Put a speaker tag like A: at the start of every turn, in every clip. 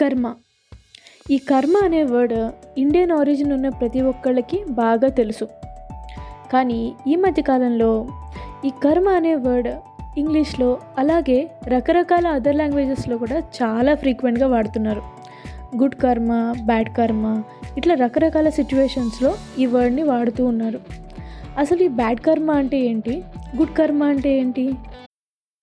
A: కర్మ. ఈ కర్మ అనే వర్డ్ ఇండియన్ ఆరిజిన్ ఉన్న ప్రతి ఒక్కళ్ళకి బాగా తెలుసు. కానీ ఈ మధ్యకాలంలో ఈ కర్మ అనే వర్డ్ ఇంగ్లీష్లో అలాగే రకరకాల అదర్ లాంగ్వేజెస్లో కూడా చాలా ఫ్రీక్వెంట్గా వాడుతున్నారు. గుడ్ కర్మ బ్యాడ్ కర్మ ఇట్లా రకరకాల సిచ్యువేషన్స్లో ఈ వర్డ్ని వాడుతూ ఉన్నారు. అసలు ఈ బ్యాడ్ కర్మ అంటే ఏంటి? గుడ్ కర్మ అంటే ఏంటి?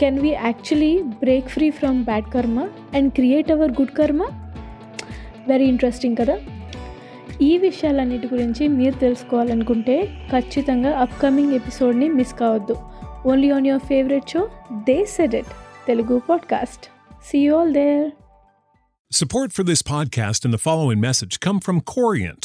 A: Can we actually break free from bad కర్మ అండ్ క్రియేట్ అవర్ గుడ్ కర్మ వెరీ ఇంట్రెస్టింగ్ కదా ఈ విషయాలన్నిటి గురించి మీరు తెలుసుకోవాలనుకుంటే ఖచ్చితంగా అప్కమింగ్ ఎపిసోడ్ని మిస్ కావద్దు only on your favourite show they said it Telugu podcast see you all there
B: Support for this podcast and the following message come from Corient.